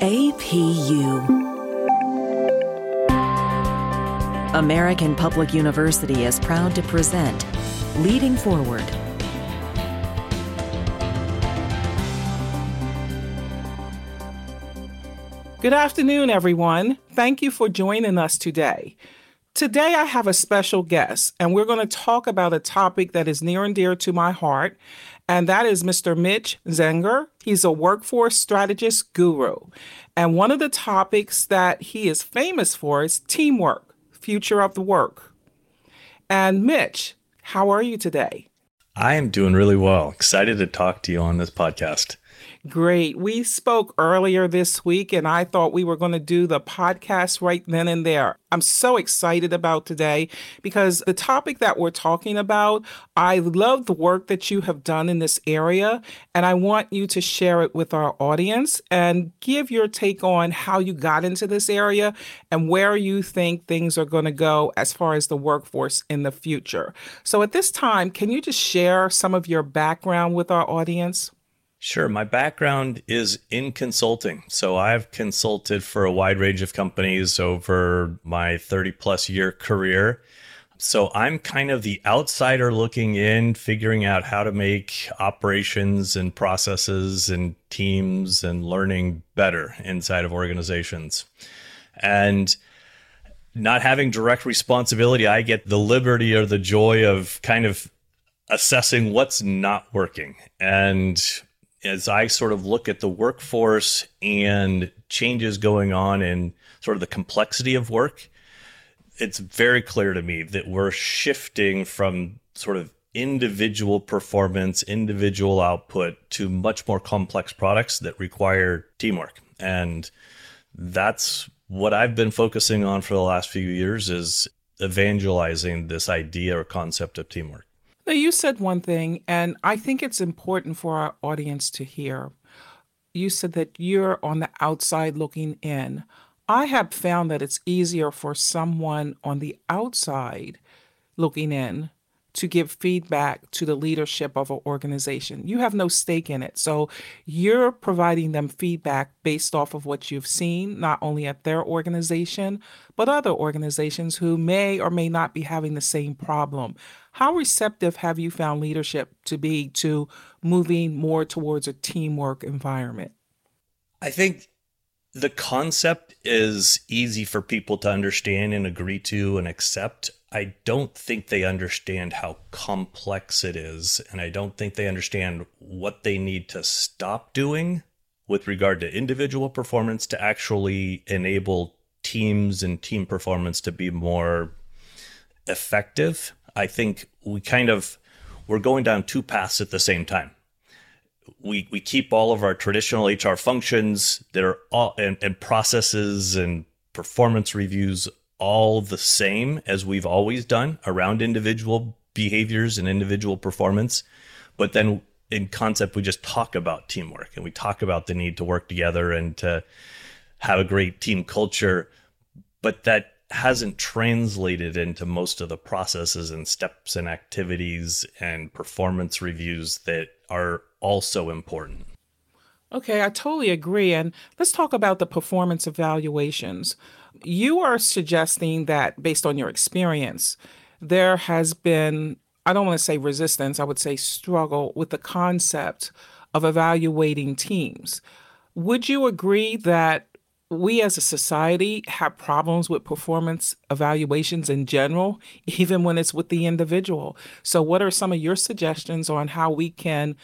APU. American Public University is proud to present Leading Forward. Good afternoon, everyone. Thank you for joining us today. Today, I have a special guest, and we're going to talk about a topic that is near and dear to my heart, and that is Mr. Mitch Zenger. He's a workforce strategist guru. And one of the topics that he is famous for is teamwork, future of the work. And Mitch, how are you today? I am doing really well. Excited to talk to you on this podcast. Great. We spoke earlier this week, and I thought we were going to do the podcast right then and there. I'm so excited about today because the topic that we're talking about, I love the work that you have done in this area, and I want you to share it with our audience and give your take on how you got into this area and where you think things are going to go as far as the workforce in the future. So, at this time, can you just share some of your background with our audience? Sure. My background is in consulting. So I've consulted for a wide range of companies over my 30 plus year career. So I'm kind of the outsider looking in, figuring out how to make operations and processes and teams and learning better inside of organizations. And not having direct responsibility, I get the liberty or the joy of kind of assessing what's not working and as I sort of look at the workforce and changes going on and sort of the complexity of work, it's very clear to me that we're shifting from sort of individual performance, individual output to much more complex products that require teamwork. And that's what I've been focusing on for the last few years is evangelizing this idea or concept of teamwork. Now, you said one thing, and I think it's important for our audience to hear. You said that you're on the outside looking in. I have found that it's easier for someone on the outside looking in to give feedback to the leadership of an organization. You have no stake in it. So you're providing them feedback based off of what you've seen, not only at their organization, but other organizations who may or may not be having the same problem. How receptive have you found leadership to be to moving more towards a teamwork environment? I think the concept is easy for people to understand and agree to and accept. I don't think they understand how complex it is. And I don't think they understand what they need to stop doing with regard to individual performance to actually enable teams and team performance to be more effective I think we kind of we're going down two paths at the same time. We we keep all of our traditional HR functions that are all and, and processes and performance reviews all the same as we've always done around individual behaviors and individual performance. But then in concept, we just talk about teamwork and we talk about the need to work together and to have a great team culture. But that hasn't translated into most of the processes and steps and activities and performance reviews that are also important. Okay, I totally agree. And let's talk about the performance evaluations. You are suggesting that based on your experience, there has been, I don't want to say resistance, I would say struggle with the concept of evaluating teams. Would you agree that we as a society have problems with performance evaluations in general, even when it's with the individual. So, what are some of your suggestions on how we can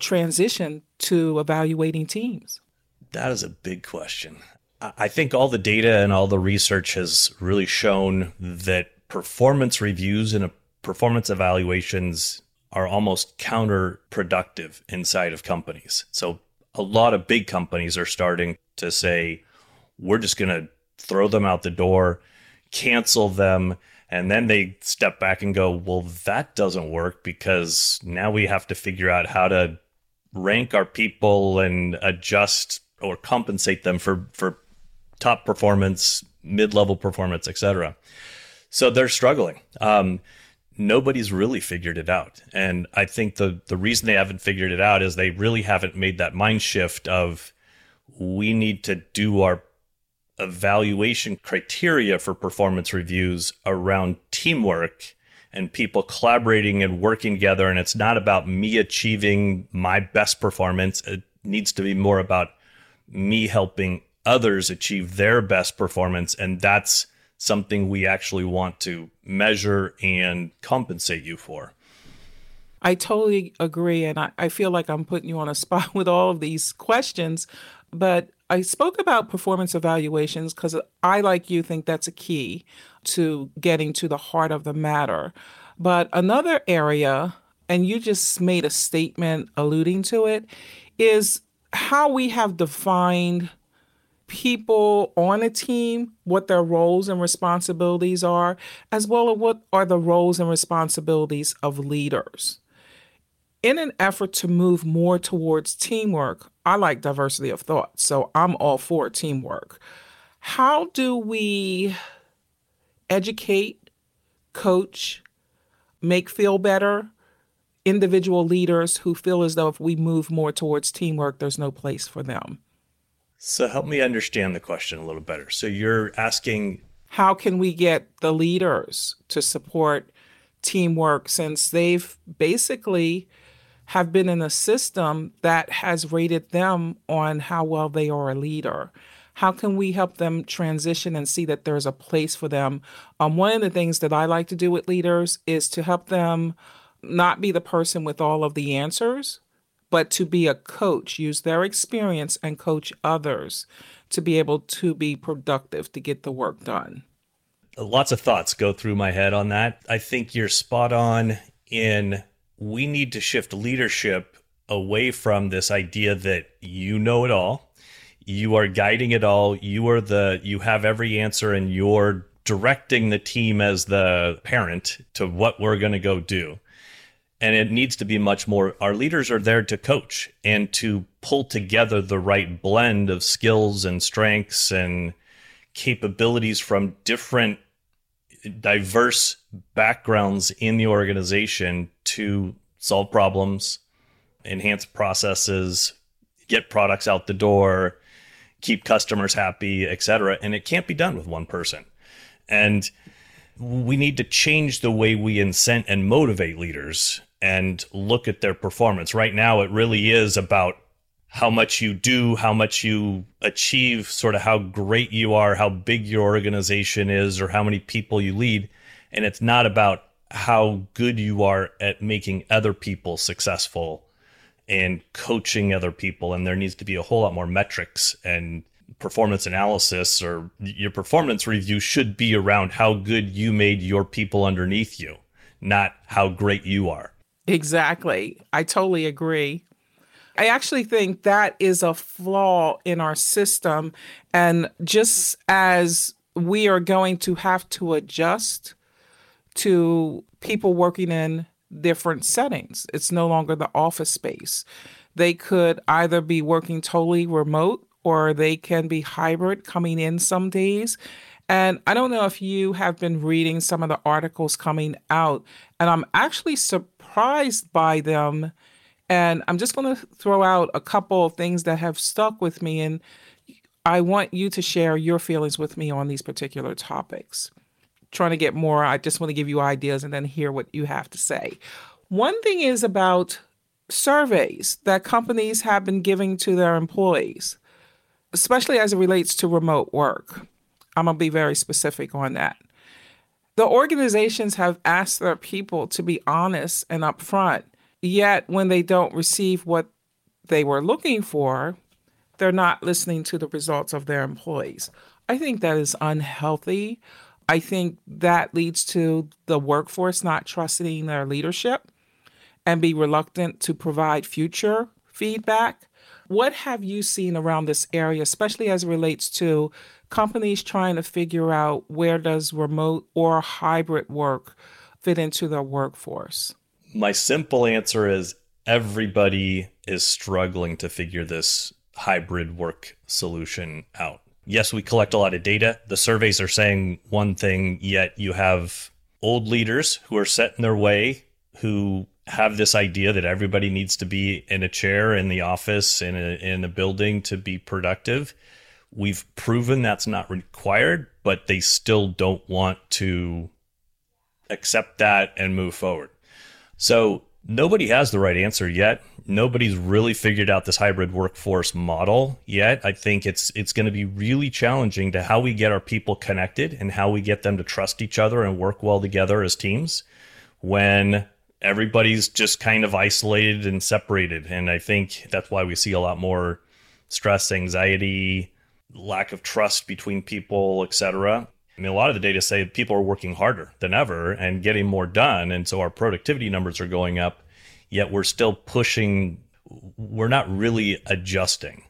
transition to evaluating teams? That is a big question. I think all the data and all the research has really shown that performance reviews and performance evaluations are almost counterproductive inside of companies. So, a lot of big companies are starting to say, we're just going to throw them out the door, cancel them. And then they step back and go, well, that doesn't work because now we have to figure out how to rank our people and adjust or compensate them for, for top performance, mid level performance, etc. So they're struggling. Um, nobody's really figured it out. And I think the, the reason they haven't figured it out is they really haven't made that mind shift of we need to do our evaluation criteria for performance reviews around teamwork and people collaborating and working together. And it's not about me achieving my best performance. It needs to be more about me helping others achieve their best performance. And that's something we actually want to measure and compensate you for. I totally agree. And I, I feel like I'm putting you on a spot with all of these questions. But I spoke about performance evaluations because I, like you, think that's a key to getting to the heart of the matter. But another area, and you just made a statement alluding to it, is how we have defined people on a team, what their roles and responsibilities are, as well as what are the roles and responsibilities of leaders. In an effort to move more towards teamwork, I like diversity of thought, so I'm all for teamwork. How do we educate, coach, make feel better individual leaders who feel as though if we move more towards teamwork, there's no place for them? So help me understand the question a little better. So you're asking how can we get the leaders to support teamwork since they've basically have been in a system that has rated them on how well they are a leader. How can we help them transition and see that there's a place for them? Um, one of the things that I like to do with leaders is to help them not be the person with all of the answers, but to be a coach, use their experience and coach others to be able to be productive to get the work done. Lots of thoughts go through my head on that. I think you're spot on in we need to shift leadership away from this idea that you know it all you are guiding it all you are the you have every answer and you're directing the team as the parent to what we're going to go do. And it needs to be much more our leaders are there to coach and to pull together the right blend of skills and strengths and capabilities from different diverse backgrounds in the organization to solve problems, enhance processes, get products out the door, keep customers happy, etc. And it can't be done with one person. And we need to change the way we incent and motivate leaders and look at their performance. Right now, it really is about how much you do, how much you achieve, sort of how great you are, how big your organization is, or how many people you lead. And it's not about how good you are at making other people successful and coaching other people. And there needs to be a whole lot more metrics and performance analysis, or your performance review should be around how good you made your people underneath you, not how great you are. Exactly. I totally agree. I actually think that is a flaw in our system. And just as we are going to have to adjust to people working in different settings, it's no longer the office space. They could either be working totally remote or they can be hybrid coming in some days. And I don't know if you have been reading some of the articles coming out, and I'm actually surprised by them and I'm just going to throw out a couple of things that have stuck with me. And I want you to share your feelings with me on these particular topics. Trying to get more, I just want to give you ideas and then hear what you have to say. One thing is about surveys that companies have been giving to their employees, especially as it relates to remote work. I'm going to be very specific on that. The organizations have asked their people to be honest and upfront Yet, when they don't receive what they were looking for, they're not listening to the results of their employees. I think that is unhealthy. I think that leads to the workforce not trusting their leadership and be reluctant to provide future feedback. What have you seen around this area, especially as it relates to companies trying to figure out where does remote or hybrid work fit into their workforce? my simple answer is everybody is struggling to figure this hybrid work solution out. Yes, we collect a lot of data. The surveys are saying one thing, yet you have old leaders who are set in their way, who have this idea that everybody needs to be in a chair in the office in a, in a building to be productive. We've proven that's not required, but they still don't want to accept that and move forward. So nobody has the right answer yet. Nobody's really figured out this hybrid workforce model yet. I think it's it's going to be really challenging to how we get our people connected and how we get them to trust each other and work well together as teams when everybody's just kind of isolated and separated. And I think that's why we see a lot more stress, anxiety, lack of trust between people, etc. I mean, a lot of the data say people are working harder than ever and getting more done. And so our productivity numbers are going up, yet we're still pushing, we're not really adjusting.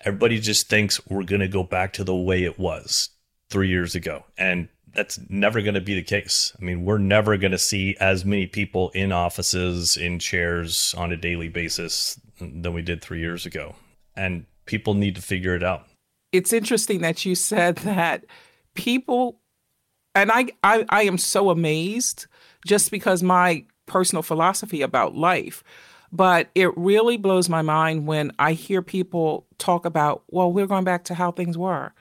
Everybody just thinks we're going to go back to the way it was three years ago. And that's never going to be the case. I mean, we're never going to see as many people in offices, in chairs on a daily basis than we did three years ago. And people need to figure it out. It's interesting that you said that people and I, I I am so amazed just because my personal philosophy about life. But it really blows my mind when I hear people talk about, well, we're going back to how things were.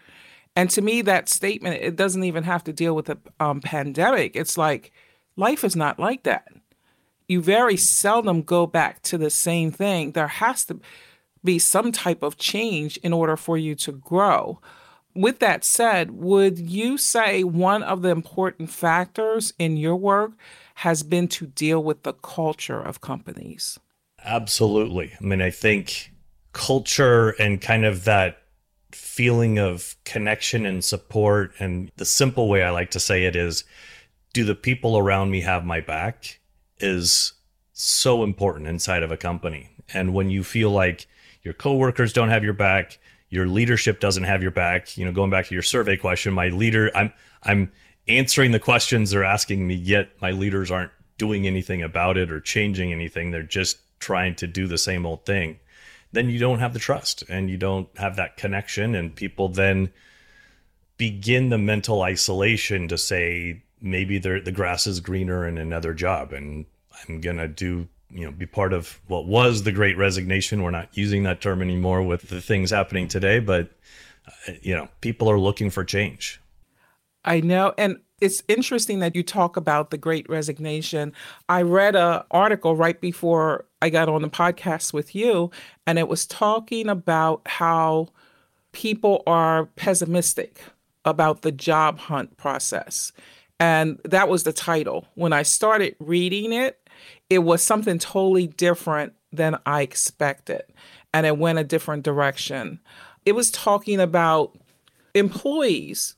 And to me, that statement, it doesn't even have to deal with the um, pandemic. It's like life is not like that. You very seldom go back to the same thing. There has to be some type of change in order for you to grow with that said, would you say one of the important factors in your work has been to deal with the culture of companies? Absolutely. I mean, I think culture and kind of that feeling of connection and support, and the simple way I like to say it is do the people around me have my back? is so important inside of a company. And when you feel like your coworkers don't have your back, your leadership doesn't have your back. You know going back to your survey question my leader i'm i'm answering the questions they're asking me yet my leaders aren't doing anything about it or changing anything. They're just trying to do the same old thing. Then you don't have the trust and you don't have that connection. And people then begin the mental isolation to say maybe the grass is greener in another job and i'm going to do you know be part of what was the great resignation. We're not using that term anymore with the things happening today but uh, you know people are looking for change. I know and it's interesting that you talk about the great resignation. I read a article right before i got on the podcast with you and it was talking about how people are pessimistic about the job hunt process. And that was the title. When i started reading it it was something totally different than I expected. And it went a different direction. It was talking about employees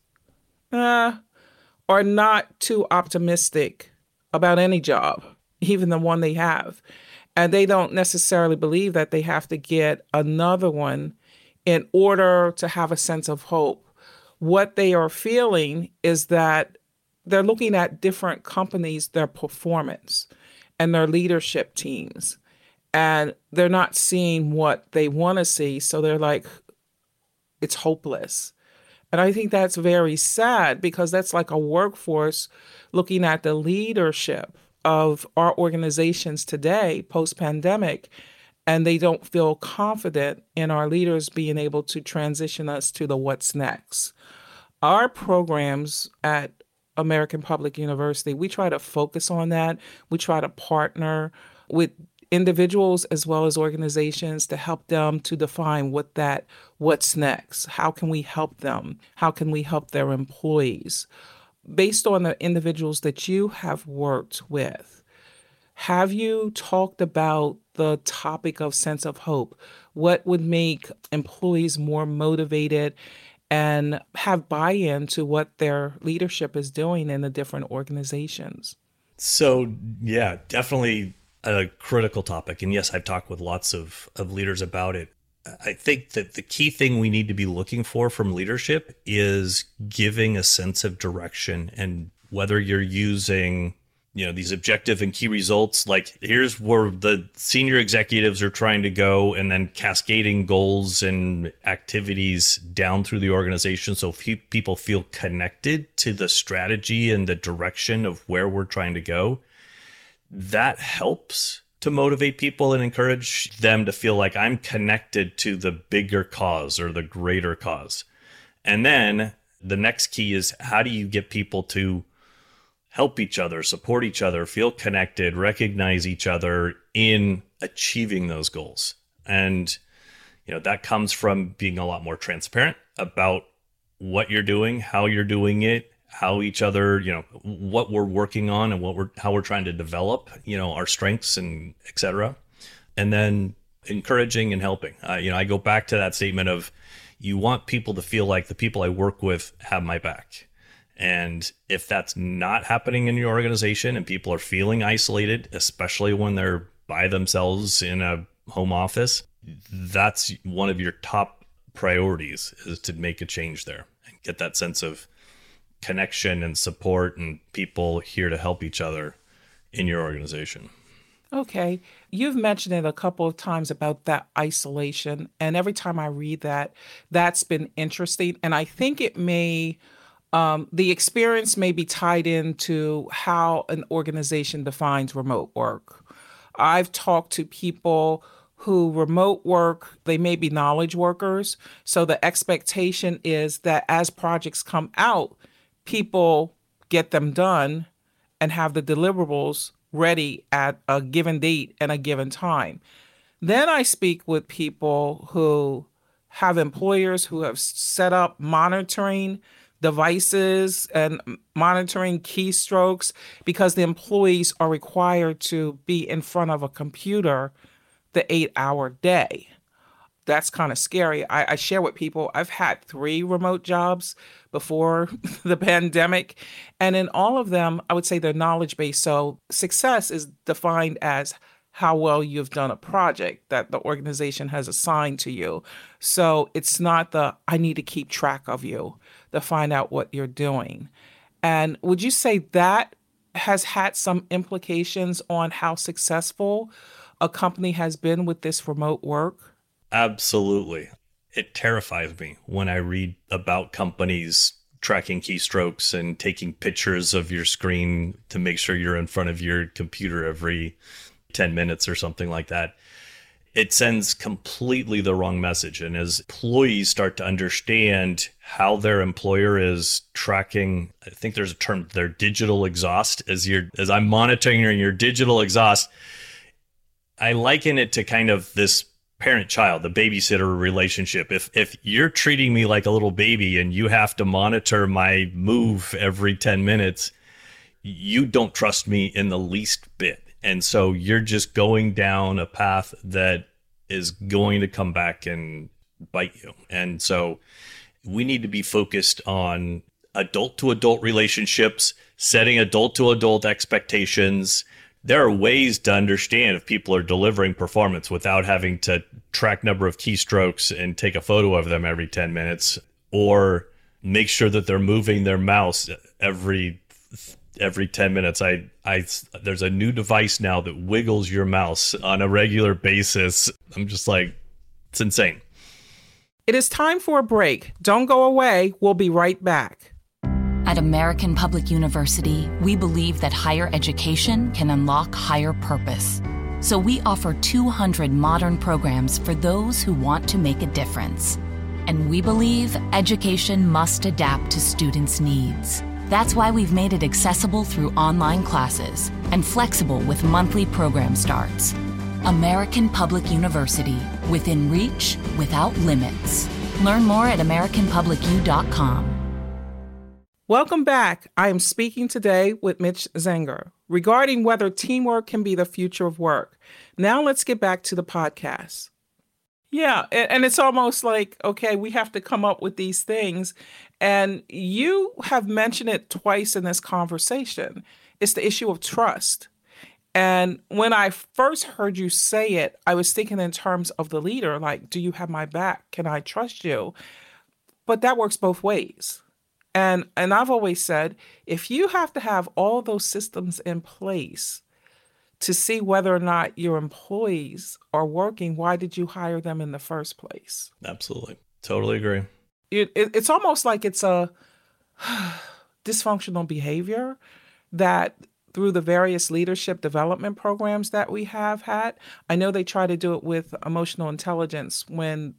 uh, are not too optimistic about any job, even the one they have. And they don't necessarily believe that they have to get another one in order to have a sense of hope. What they are feeling is that they're looking at different companies, their performance and their leadership teams. And they're not seeing what they want to see. So they're like, it's hopeless. And I think that's very sad because that's like a workforce looking at the leadership of our organizations today, post pandemic, and they don't feel confident in our leaders being able to transition us to the what's next. Our programs at American Public University, we try to focus on that. We try to partner with individuals as well as organizations to help them to define what that what's next. How can we help them? How can we help their employees? Based on the individuals that you have worked with, have you talked about the topic of sense of hope? What would make employees more motivated and have buy in to what their leadership is doing in the different organizations. So, yeah, definitely a critical topic. And yes, I've talked with lots of, of leaders about it. I think that the key thing we need to be looking for from leadership is giving a sense of direction and whether you're using you know these objective and key results like here's where the senior executives are trying to go and then cascading goals and activities down through the organization so people feel connected to the strategy and the direction of where we're trying to go that helps to motivate people and encourage them to feel like I'm connected to the bigger cause or the greater cause. And then the next key is how do you get people to help each other, support each other, feel connected, recognize each other in achieving those goals. And you know, that comes from being a lot more transparent about what you're doing, how you're doing it, how each other, you know, what we're working on and what we're how we're trying to develop, you know, our strengths and etc. And then encouraging and helping. Uh, you know, I go back to that statement of you want people to feel like the people I work with have my back and if that's not happening in your organization and people are feeling isolated, especially when they're by themselves in a home office, that's one of your top priorities is to make a change there and get that sense of connection and support and people here to help each other in your organization. Okay. You've mentioned it a couple of times about that isolation. And every time I read that, that's been interesting. And I think it may um, the experience may be tied into how an organization defines remote work. I've talked to people who remote work, they may be knowledge workers. So the expectation is that as projects come out, people get them done and have the deliverables ready at a given date and a given time. Then I speak with people who have employers who have set up monitoring devices and monitoring keystrokes because the employees are required to be in front of a computer the eight hour day. That's kind of scary. I, I, share with people, I've had three remote jobs before the pandemic. And in all of them, I would say they're knowledge based. So success is defined as how well you've done a project that the organization has assigned to you. So it's not the I need to keep track of you to find out what you're doing. And would you say that has had some implications on how successful a company has been with this remote work? Absolutely. It terrifies me when I read about companies tracking keystrokes and taking pictures of your screen to make sure you're in front of your computer every 10 minutes or something like that it sends completely the wrong message. And as employees start to understand how their employer is tracking, I think there's a term, their digital exhaust, as you're as I'm monitoring your digital exhaust, I liken it to kind of this parent child, the babysitter relationship. If if you're treating me like a little baby and you have to monitor my move every 10 minutes, you don't trust me in the least bit. And so you're just going down a path that is going to come back and bite you. And so we need to be focused on adult to adult relationships, setting adult to adult expectations. There are ways to understand if people are delivering performance without having to track number of keystrokes and take a photo of them every 10 minutes or make sure that they're moving their mouse every every 10 minutes. I i there's a new device now that wiggles your mouse on a regular basis. I'm just like it's insane. It is time for a break. Don't go away. We'll be right back. At american public university we believe that higher education can unlock higher purpose. So we offer 200 modern programs for those who want to make a difference. And we believe education must adapt to students needs that's why we've made it accessible through online classes and flexible with monthly program starts. American Public University, within reach, without limits. Learn more at AmericanPublicU.com. Welcome back. I am speaking today with Mitch Zenger regarding whether teamwork can be the future of work. Now let's get back to the podcast. Yeah, and it's almost like okay, we have to come up with these things, and you have mentioned it twice in this conversation. It's the issue of trust. And when I first heard you say it, I was thinking in terms of the leader, like, do you have my back? Can I trust you? But that works both ways. And and I've always said, if you have to have all those systems in place to see whether or not your employees are working, why did you hire them in the first place? Absolutely. Totally agree. It, it, it's almost like it's a dysfunctional behavior that through the various leadership development programs that we have had. I know they try to do it with emotional intelligence when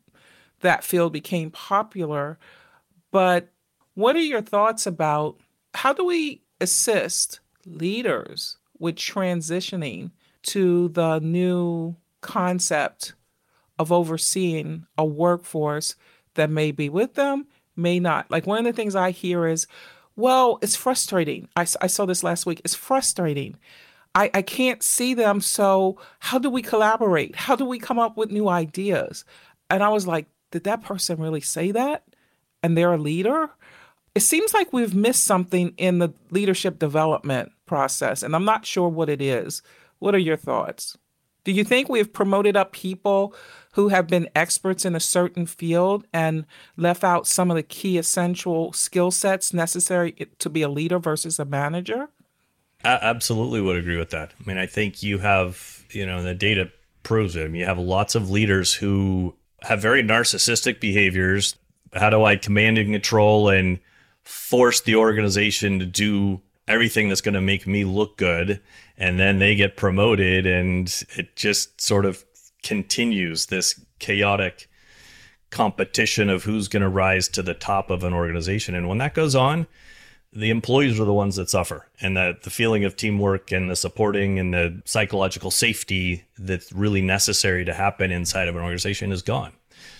that field became popular. But what are your thoughts about how do we assist leaders with transitioning to the new concept of overseeing a workforce that may be with them, may not? Like one of the things I hear is, well, it's frustrating. I, I saw this last week. It's frustrating. I, I can't see them. So, how do we collaborate? How do we come up with new ideas? And I was like, did that person really say that? And they're a leader? It seems like we've missed something in the leadership development process, and I'm not sure what it is. What are your thoughts? Do you think we've promoted up people who have been experts in a certain field and left out some of the key essential skill sets necessary to be a leader versus a manager? I absolutely would agree with that. I mean, I think you have, you know, the data proves it. You have lots of leaders who have very narcissistic behaviors. How do I command and control and force the organization to do everything that's going to make me look good? And then they get promoted, and it just sort of continues this chaotic competition of who's going to rise to the top of an organization. And when that goes on, the employees are the ones that suffer and that the feeling of teamwork and the supporting and the psychological safety that's really necessary to happen inside of an organization is gone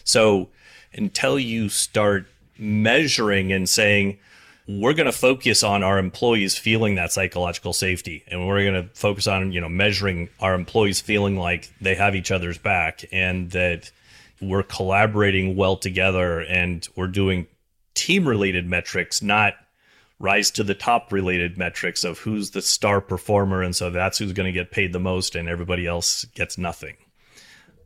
so until you start measuring and saying we're going to focus on our employees feeling that psychological safety and we're going to focus on you know measuring our employees feeling like they have each other's back and that we're collaborating well together and we're doing team related metrics not rise to the top related metrics of who's the star performer and so that's who's going to get paid the most and everybody else gets nothing.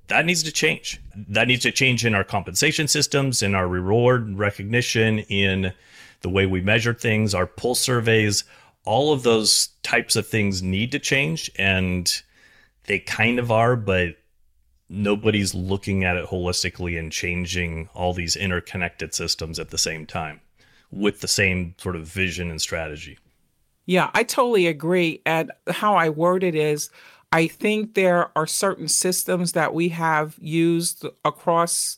That needs to change. That needs to change in our compensation systems in our reward recognition in the way we measure things our pulse surveys all of those types of things need to change and they kind of are but nobody's looking at it holistically and changing all these interconnected systems at the same time with the same sort of vision and strategy. Yeah, I totally agree. And how I word it is I think there are certain systems that we have used across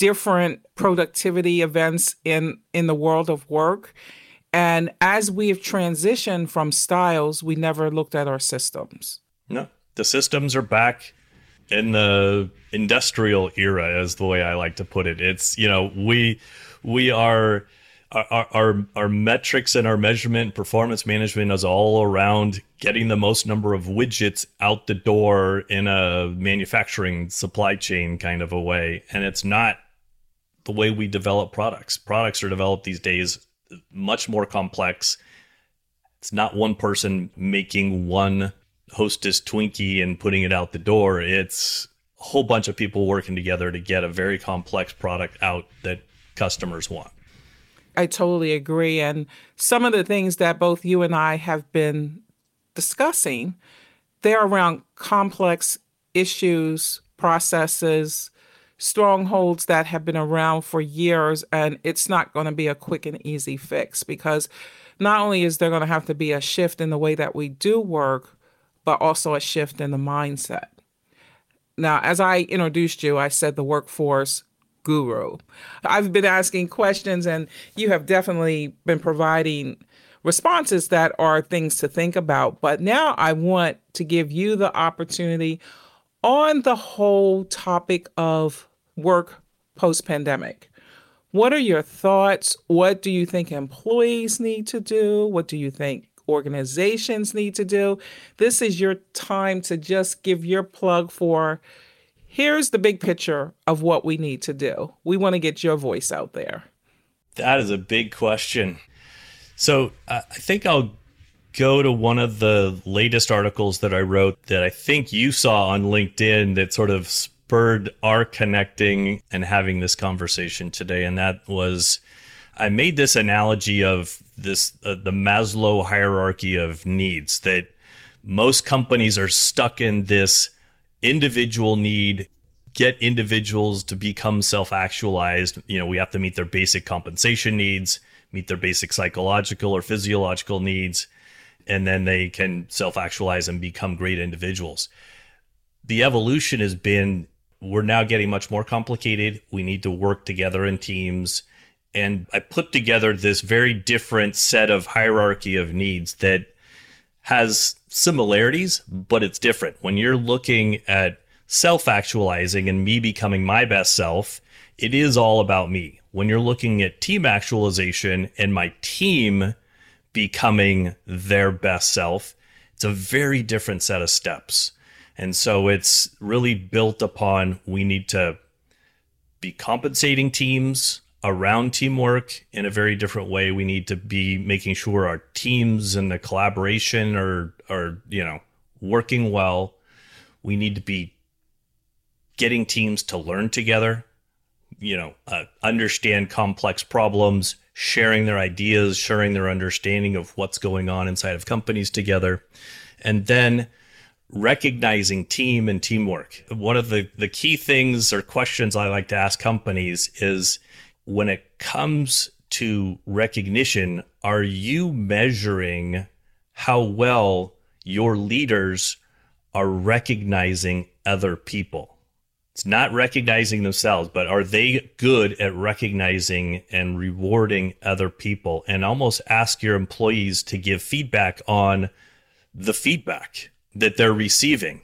different productivity events in in the world of work. And as we have transitioned from styles we never looked at our systems. No the systems are back in the industrial era is the way i like to put it. It's you know we we are our, our our metrics and our measurement performance management is all around getting the most number of widgets out the door in a manufacturing supply chain kind of a way. And it's not the way we develop products. Products are developed these days much more complex. It's not one person making one hostess twinkie and putting it out the door. It's a whole bunch of people working together to get a very complex product out that customers want. I totally agree. And some of the things that both you and I have been discussing, they're around complex issues, processes, strongholds that have been around for years. And it's not going to be a quick and easy fix because not only is there going to have to be a shift in the way that we do work, but also a shift in the mindset. Now, as I introduced you, I said the workforce guru. I've been asking questions, and you have definitely been providing responses that are things to think about. But now I want to give you the opportunity on the whole topic of work post pandemic. What are your thoughts? What do you think employees need to do? What do you think organizations need to do? This is your time to just give your plug for here's the big picture of what we need to do. We want to get your voice out there. That is a big question. So uh, I think I'll go to one of the latest articles that I wrote that I think you saw on LinkedIn that sort of spurred our connecting and having this conversation today. And that was I made this analogy of this uh, the Maslow hierarchy of needs that most companies are stuck in this individual need get individuals to become self-actualized you know we have to meet their basic compensation needs meet their basic psychological or physiological needs and then they can self actualize and become great individuals. The evolution has been we're now getting much more complicated. We need to work together in teams. And I put together this very different set of hierarchy of needs that has similarities, but it's different. When you're looking at self actualizing and me becoming my best self, it is all about me. When you're looking at team actualization and my team becoming their best self, it's a very different set of steps. And so it's really built upon we need to be compensating teams around teamwork in a very different way. We need to be making sure our teams and the collaboration are are, you know, working well. We need to be getting teams to learn together, you know, uh, understand complex problems, sharing their ideas, sharing their understanding of what's going on inside of companies together. And then recognizing team and teamwork. One of the, the key things or questions I like to ask companies is when it comes to recognition, are you measuring how well your leaders are recognizing other people? It's not recognizing themselves, but are they good at recognizing and rewarding other people? And almost ask your employees to give feedback on the feedback that they're receiving.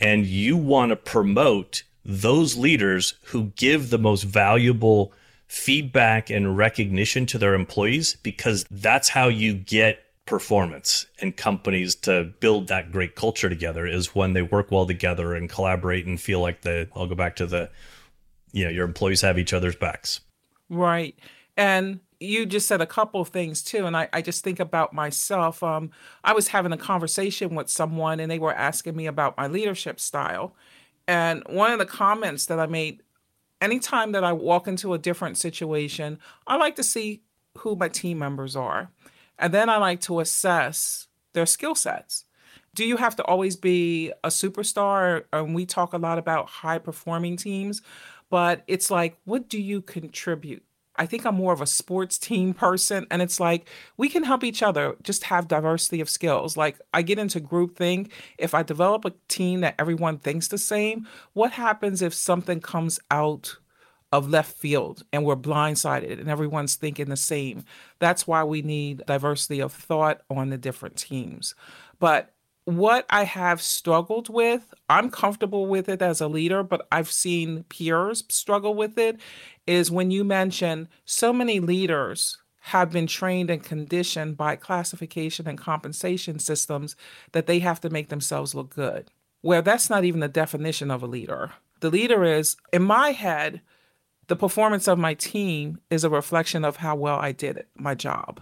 And you want to promote those leaders who give the most valuable feedback and recognition to their employees because that's how you get performance and companies to build that great culture together is when they work well together and collaborate and feel like the I'll go back to the you know your employees have each other's backs. Right. And you just said a couple of things too and I, I just think about myself um, i was having a conversation with someone and they were asking me about my leadership style and one of the comments that i made anytime that i walk into a different situation i like to see who my team members are and then i like to assess their skill sets. Do you have to always be a superstar? And we talk a lot about high performing teams but it's like what do you contribute I think I'm more of a sports team person. And it's like we can help each other just have diversity of skills. Like I get into group think. If I develop a team that everyone thinks the same, what happens if something comes out of left field and we're blindsided and everyone's thinking the same? That's why we need diversity of thought on the different teams. But what I have struggled with, I'm comfortable with it as a leader, but I've seen peers struggle with it, is when you mention so many leaders have been trained and conditioned by classification and compensation systems that they have to make themselves look good. Where that's not even the definition of a leader. The leader is, in my head, the performance of my team is a reflection of how well I did it, my job.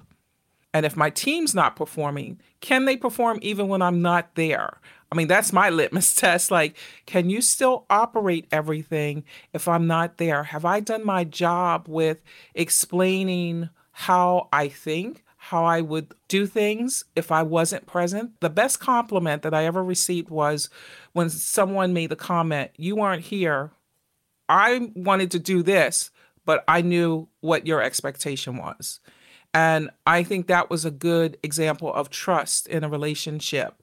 And if my team's not performing, can they perform even when I'm not there? I mean, that's my litmus test. Like, can you still operate everything if I'm not there? Have I done my job with explaining how I think, how I would do things if I wasn't present? The best compliment that I ever received was when someone made the comment, You weren't here. I wanted to do this, but I knew what your expectation was. And I think that was a good example of trust in a relationship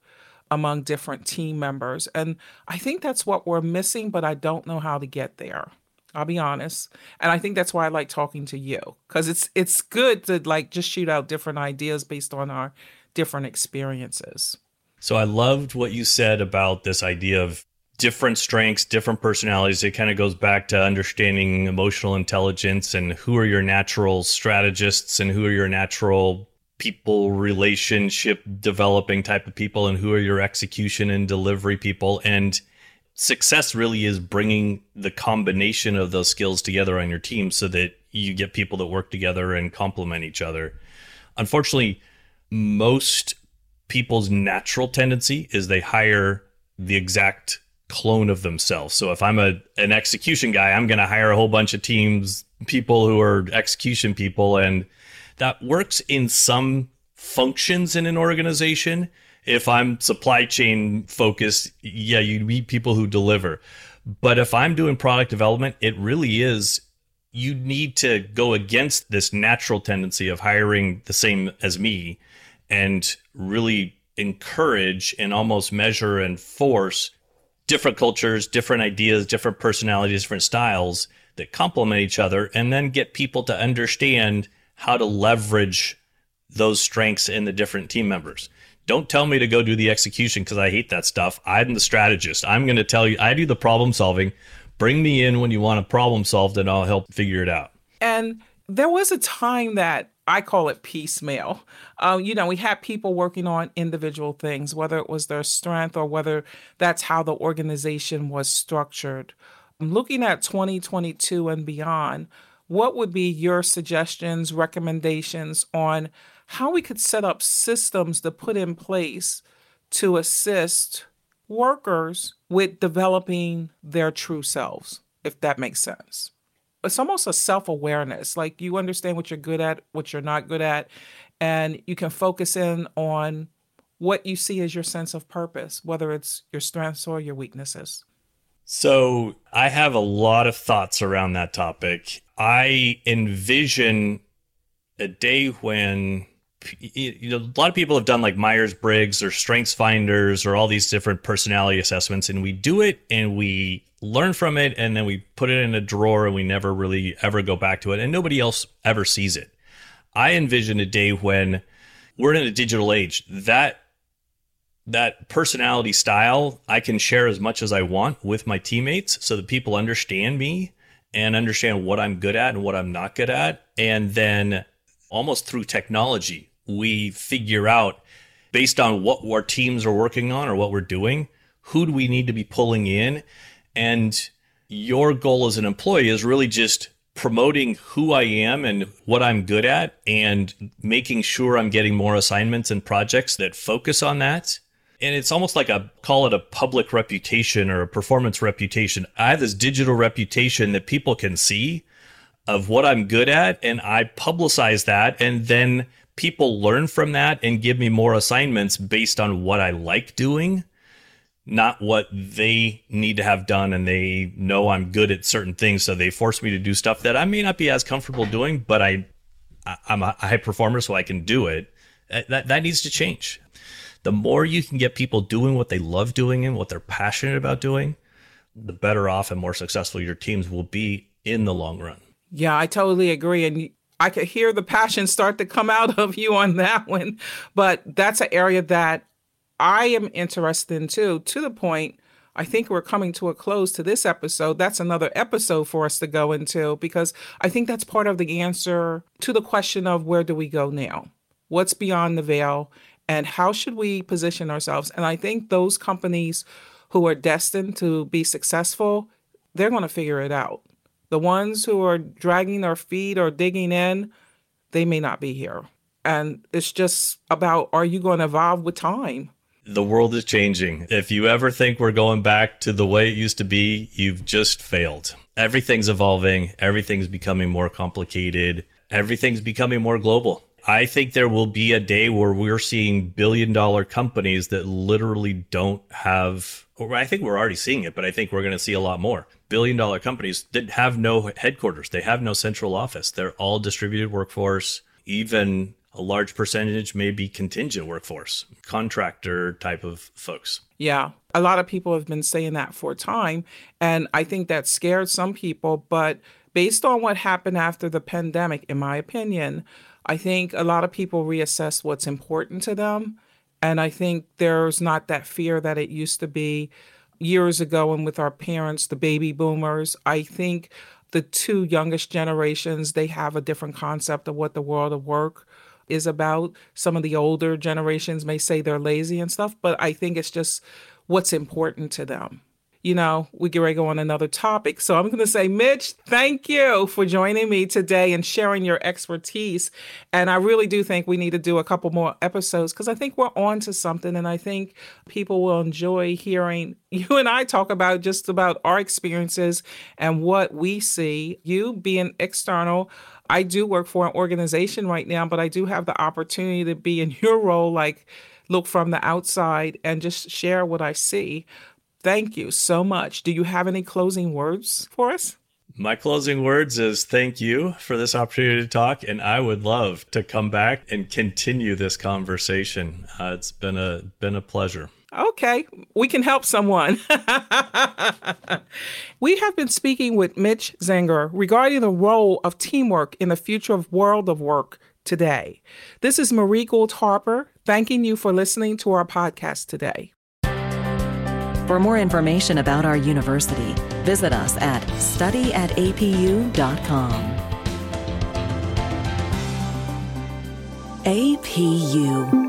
among different team members. And I think that's what we're missing, but I don't know how to get there. I'll be honest. And I think that's why I like talking to you cuz it's it's good to like just shoot out different ideas based on our different experiences. So I loved what you said about this idea of different strengths, different personalities. It kind of goes back to understanding emotional intelligence and who are your natural strategists and who are your natural people relationship developing type of people and who are your execution and delivery people. And success really is bringing the combination of those skills together on your team so that you get people that work together and complement each other. Unfortunately, most people's natural tendency is they hire the exact clone of themselves. So if I'm a an execution guy, I'm going to hire a whole bunch of teams, people who are execution people and that works in some functions in an organization. If I'm supply chain focused, yeah, you need people who deliver. But if I'm doing product development, it really is you need to go against this natural tendency of hiring the same as me and really encourage and almost measure and force different cultures, different ideas, different personalities, different styles that complement each other, and then get people to understand how to leverage those strengths in the different team members. Don't tell me to go do the execution because I hate that stuff. I'm the strategist. I'm going to tell you, I do the problem solving. Bring me in when you want a problem solved and I'll help figure it out. And there was a time that I call it piecemeal. Uh, you know, we had people working on individual things, whether it was their strength or whether that's how the organization was structured. Looking at 2022 and beyond, what would be your suggestions, recommendations on how we could set up systems to put in place to assist workers with developing their true selves, if that makes sense? It's almost a self-awareness like you understand what you're good at what you're not good at and you can focus in on what you see as your sense of purpose whether it's your strengths or your weaknesses. So i have a lot of thoughts around that topic. I envision a day when you know, a lot of people have done like Myers Briggs or Strengths Finders or all these different personality assessments, and we do it and we learn from it and then we put it in a drawer and we never really ever go back to it and nobody else ever sees it. I envision a day when we're in a digital age that that personality style I can share as much as I want with my teammates so that people understand me and understand what I'm good at and what I'm not good at and then almost through technology we figure out based on what our teams are working on or what we're doing who do we need to be pulling in and your goal as an employee is really just promoting who I am and what I'm good at and making sure I'm getting more assignments and projects that focus on that. And it's almost like a call it a public reputation or a performance reputation. I have this digital reputation that people can see of what I'm good at and I publicize that and then people learn from that and give me more assignments based on what I like doing not what they need to have done and they know I'm good at certain things so they force me to do stuff that I may not be as comfortable doing but I I'm a high performer so I can do it. That that needs to change. The more you can get people doing what they love doing and what they're passionate about doing the better off and more successful your teams will be in the long run. Yeah I totally agree and I could hear the passion start to come out of you on that one but that's an area that I am interested in too, to the point I think we're coming to a close to this episode. That's another episode for us to go into because I think that's part of the answer to the question of where do we go now? What's beyond the veil? And how should we position ourselves? And I think those companies who are destined to be successful, they're going to figure it out. The ones who are dragging their feet or digging in, they may not be here. And it's just about are you going to evolve with time? The world is changing. If you ever think we're going back to the way it used to be, you've just failed. Everything's evolving, everything's becoming more complicated, everything's becoming more global. I think there will be a day where we're seeing billion dollar companies that literally don't have, or I think we're already seeing it, but I think we're going to see a lot more. Billion dollar companies that have no headquarters, they have no central office, they're all distributed workforce. Even a large percentage may be contingent workforce, contractor type of folks. Yeah. A lot of people have been saying that for a time. And I think that scared some people. But based on what happened after the pandemic, in my opinion, I think a lot of people reassess what's important to them. And I think there's not that fear that it used to be years ago and with our parents, the baby boomers. I think the two youngest generations, they have a different concept of what the world of work is about. Some of the older generations may say they're lazy and stuff, but I think it's just what's important to them. You know, we get ready to go on another topic. So I'm going to say, Mitch, thank you for joining me today and sharing your expertise. And I really do think we need to do a couple more episodes because I think we're on to something. And I think people will enjoy hearing you and I talk about just about our experiences and what we see. You being external, I do work for an organization right now, but I do have the opportunity to be in your role, like look from the outside and just share what I see. Thank you so much. Do you have any closing words for us? My closing words is thank you for this opportunity to talk, and I would love to come back and continue this conversation. Uh, it's been a been a pleasure. Okay, we can help someone. we have been speaking with Mitch Zenger regarding the role of teamwork in the future of world of work today. This is Marie Gould Harper thanking you for listening to our podcast today. For more information about our university, visit us at studyatapu.com. APU